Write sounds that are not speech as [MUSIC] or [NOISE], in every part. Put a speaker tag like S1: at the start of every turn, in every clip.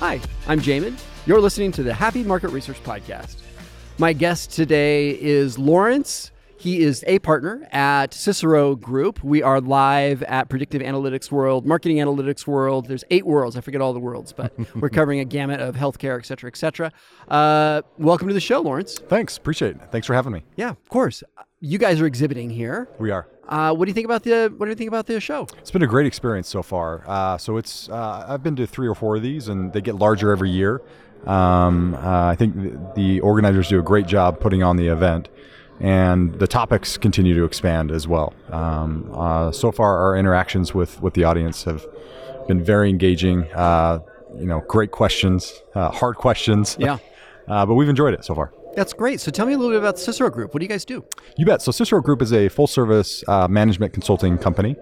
S1: Hi, I'm Jamin. You're listening to the Happy Market Research Podcast. My guest today is Lawrence. He is a partner at Cicero Group. We are live at Predictive Analytics World, Marketing Analytics World. There's eight worlds. I forget all the worlds, but [LAUGHS] we're covering a gamut of healthcare, et cetera, et cetera. Uh, welcome to the show, Lawrence.
S2: Thanks. Appreciate it. Thanks for having me.
S1: Yeah, of course. You guys are exhibiting here.
S2: We are.
S1: Uh, what do you think about the What do you think about the show?
S2: It's been a great experience so far. Uh, so it's uh, I've been to three or four of these, and they get larger every year. Um, uh, I think the, the organizers do a great job putting on the event, and the topics continue to expand as well. Um, uh, so far, our interactions with with the audience have been very engaging. Uh, you know, great questions, hard questions.
S1: Yeah. [LAUGHS]
S2: but we've enjoyed it so far.
S1: That's great. So tell me a little bit about Cicero Group. What do you guys do?
S2: You bet. So Cicero Group is a full service uh, management consulting company.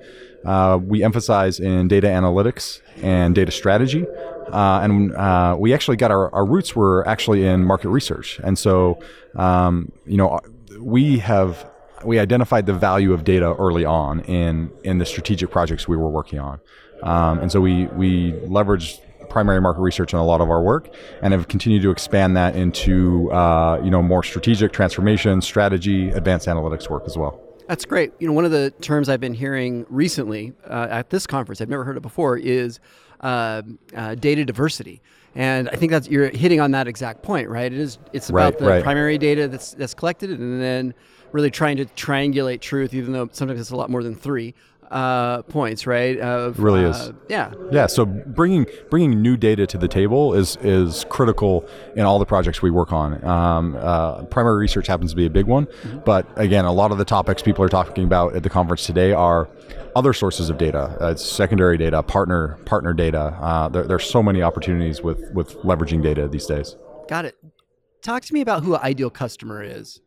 S2: Uh, we emphasize in data analytics and data strategy. Uh, and uh, we actually got our, our roots were actually in market research. And so, um, you know, we have we identified the value of data early on in in the strategic projects we were working on. Um, and so we we leveraged primary market research in a lot of our work, and have continued to expand that into uh, you know more strategic transformation, strategy, advanced analytics work as well.
S1: That's great. You know, one of the terms I've been hearing recently uh, at this conference, I've never heard it before, is uh, uh, data diversity. And I think that's you're hitting on that exact point, right? It is. It's about
S2: right,
S1: the
S2: right.
S1: primary data that's that's collected, and then really trying to triangulate truth, even though sometimes it's a lot more than three uh, points, right? Of,
S2: it really
S1: uh,
S2: is.
S1: Yeah.
S2: Yeah. So bringing bringing new data to the table is is critical in all the projects we work on. Um, uh, primary research happens to be a big one, mm-hmm. but again, a lot of the topics people are talking about at the conference today are other sources of data, uh, secondary data, partner partner data. Uh, there, there's so many opportunities with with leveraging data these days.
S1: Got it. Talk to me about who an ideal customer is.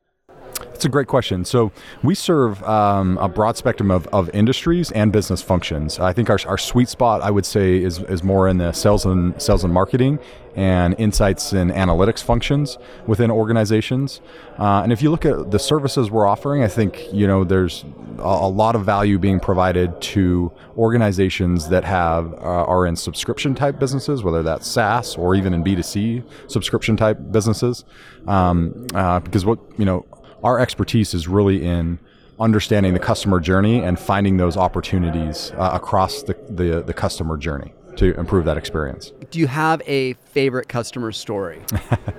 S2: It's a great question. So we serve um, a broad spectrum of, of industries and business functions. I think our, our sweet spot, I would say, is, is more in the sales and sales and marketing and insights and analytics functions within organizations. Uh, and if you look at the services we're offering, I think you know there's a, a lot of value being provided to organizations that have uh, are in subscription type businesses, whether that's SaaS or even in B2C subscription type businesses. Um, uh, because what you know our expertise is really in understanding the customer journey and finding those opportunities uh, across the, the, the, customer journey to improve that experience.
S1: Do you have a favorite customer story? [LAUGHS]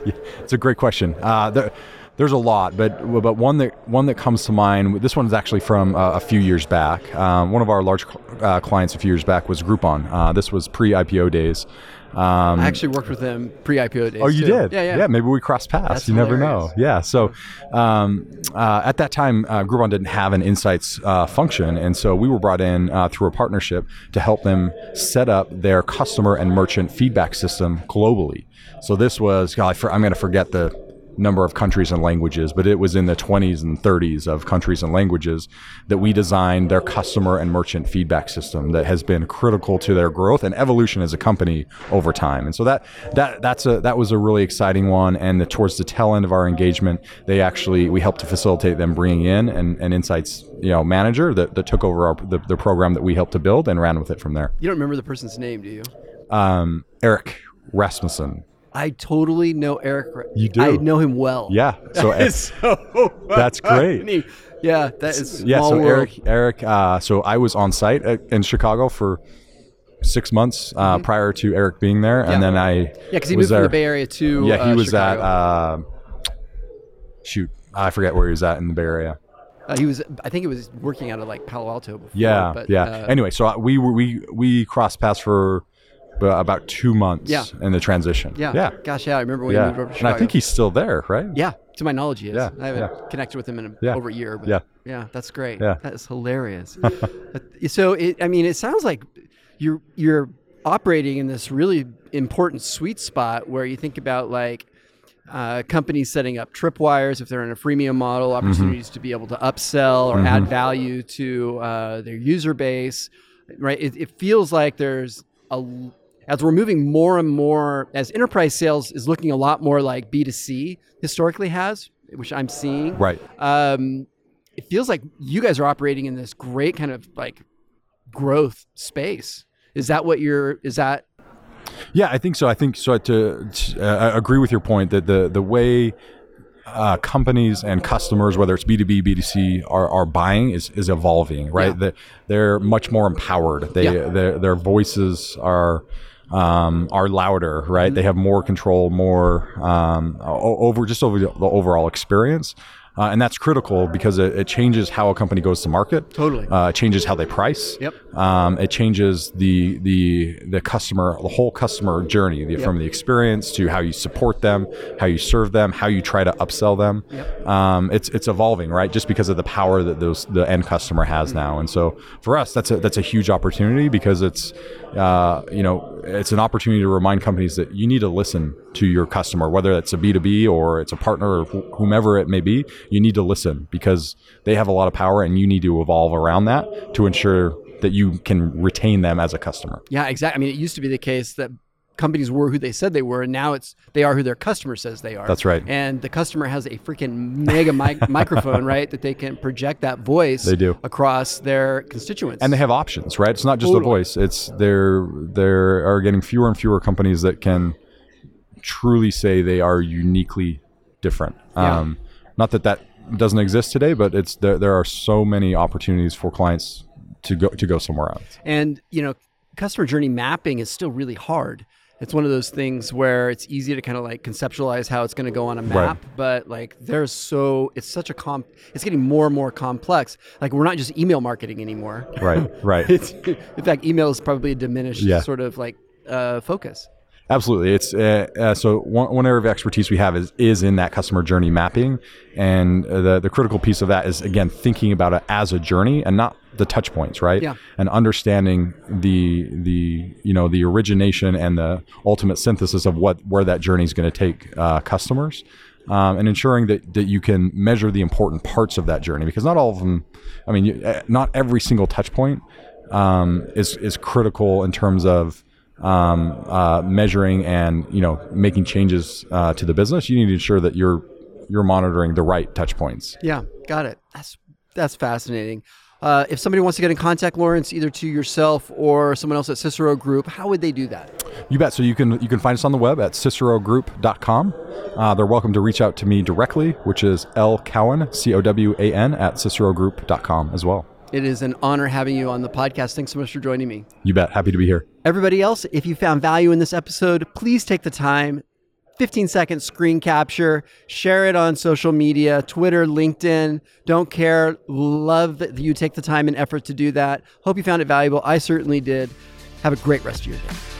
S2: yeah, it's a great question. Uh, there's a lot, but but one that one that comes to mind. This one is actually from uh, a few years back. Um, one of our large uh, clients a few years back was Groupon. Uh, this was pre-IPO days.
S1: Um, I actually worked with them pre-IPO days.
S2: Oh, you
S1: too.
S2: did?
S1: Yeah, yeah.
S2: Yeah, maybe we crossed paths.
S1: That's
S2: you
S1: hilarious.
S2: never know. Yeah. So um, uh, at that time, uh, Groupon didn't have an insights uh, function, and so we were brought in uh, through a partnership to help them set up their customer and merchant feedback system globally. So this was, God, I'm going to forget the number of countries and languages, but it was in the 20s and 30s of countries and languages that we designed their customer and merchant feedback system that has been critical to their growth and evolution as a company over time. And so that that that's a that was a really exciting one. And the, towards the tail end of our engagement, they actually we helped to facilitate them bringing in an, an insights you know manager that, that took over our, the, the program that we helped to build and ran with it from there.
S1: You don't remember the person's name, do you?
S2: Um, Eric Rasmussen.
S1: I totally know Eric.
S2: You do.
S1: I know him well.
S2: Yeah. [LAUGHS] So,
S1: that is so [LAUGHS]
S2: that's great.
S1: Yeah, that is
S2: yeah. So
S1: world.
S2: Eric, Eric. Uh, so I was on site at, in Chicago for six months uh, mm-hmm. prior to Eric being there,
S1: yeah.
S2: and then I
S1: yeah, because he moved there. from the Bay Area to
S2: yeah, he
S1: uh,
S2: was
S1: Chicago.
S2: at uh, shoot, I forget where he was at in the Bay Area.
S1: Uh, he was, I think he was working out of like Palo Alto before.
S2: Yeah,
S1: but,
S2: yeah.
S1: Uh,
S2: anyway, so we were we we crossed paths for about two months
S1: yeah.
S2: in the transition.
S1: Yeah.
S2: Yeah.
S1: Gosh, yeah. I remember when
S2: yeah.
S1: he moved over to Chicago.
S2: And I think he's still there, right?
S1: Yeah. To my knowledge, he is.
S2: Yeah.
S1: I haven't
S2: yeah.
S1: connected with him in a, over a year. But
S2: yeah.
S1: Yeah. That's great.
S2: Yeah.
S1: That is hilarious. [LAUGHS] so, it, I mean, it sounds like you're, you're operating in this really important sweet spot where you think about like, uh, companies setting up tripwires if they're in a freemium model, opportunities mm-hmm. to be able to upsell or mm-hmm. add value to uh, their user base, right? It, it feels like there's a as we're moving more and more, as enterprise sales is looking a lot more like B2C historically has, which I'm seeing.
S2: Right.
S1: Um, it feels like you guys are operating in this great kind of like growth space. Is that what you're, is that
S2: Yeah, I think so. I think so. To, to uh, I agree with your point that the the way uh, companies and customers, whether it's B two B, B two C, are are buying is is evolving. Right,
S1: Yeah.
S2: that they're much more empowered. They
S1: Yeah.
S2: their their voices are. Um, are louder, right?
S1: Mm-hmm.
S2: They have more control, more um, over just over the overall experience, uh, and that's critical because it, it changes how a company goes to market.
S1: Totally.
S2: uh, it changes how they price.
S1: Yep.
S2: Um, it changes the the the customer, the whole customer journey, the, from the experience to how you support them, how you serve them, how you try to upsell them.
S1: Yep.
S2: Um, it's it's evolving, right? Just because of the power that those the end customer has
S1: Mm-hmm.
S2: now, and so for us, that's a that's a huge opportunity because it's uh, you know it's an opportunity to remind companies that you need to listen to your customer, whether it's a B two B or it's a partner or wh- whomever it may be. You need to listen because they have a lot of power, and you need to evolve around that to ensure that you can retain them as a customer.
S1: Yeah, exactly. I mean, it used to be the case that companies were who they said they were, and now it's they are who their customer says they are.
S2: That's right.
S1: And the customer has a freaking mega mic- [LAUGHS] microphone, right, that they can project that voice.
S2: They do.
S1: across their constituents.
S2: and they have options, right? It's not just
S1: Totally.
S2: a voice. It's there. There are getting fewer and fewer companies that can truly say they are uniquely different.
S1: Yeah.
S2: Um, not that that doesn't exist today, but it's there. There are so many opportunities for clients to go to go somewhere else.
S1: And you know, customer journey mapping is still really hard. It's one of those things where it's easy to kind of like conceptualize how it's going to go on a map, but like there's so it's such a comp. It's getting more and more complex. Like we're not just email marketing anymore.
S2: Right. [LAUGHS] Right.
S1: It's in fact, email is probably a diminished
S2: Yeah.
S1: sort of like uh, focus.
S2: Absolutely. It's uh, uh, so one, one area of expertise we have is is in that customer journey mapping, and uh, the the critical piece of that is again thinking about it as a journey and not the touch points, right?
S1: Yeah.
S2: And understanding the the you know the origination and the ultimate synthesis of what where that journey is going to take uh, customers. Um, and ensuring that, that you can measure the important parts of that journey because not all of them, I mean, you, uh, not every single touch point um, is is critical in terms of um, uh, measuring and you know making changes uh, to the business. You need to ensure that you're you're monitoring the right touch points.
S1: Yeah, got it. That's that's fascinating. Uh, if somebody wants to get in contact, Lawrence, either to yourself or someone else at Cicero Group, how would they do that?
S2: You bet. So you can you can find us on the web at cicerogroup.com. Uh, they're welcome to reach out to me directly, which is L Cowan C O W A N at cicerogroup.com as well.
S1: It is an honor having you on the podcast. Thanks so much for joining me.
S2: You bet. Happy to be here.
S1: Everybody else, if you found value in this episode, please take the time 15 second screen capture, share it on social media, Twitter, LinkedIn. Don't care. Love that you take the time and effort to do that. Hope you found it valuable. I certainly did. Have a great rest of your day.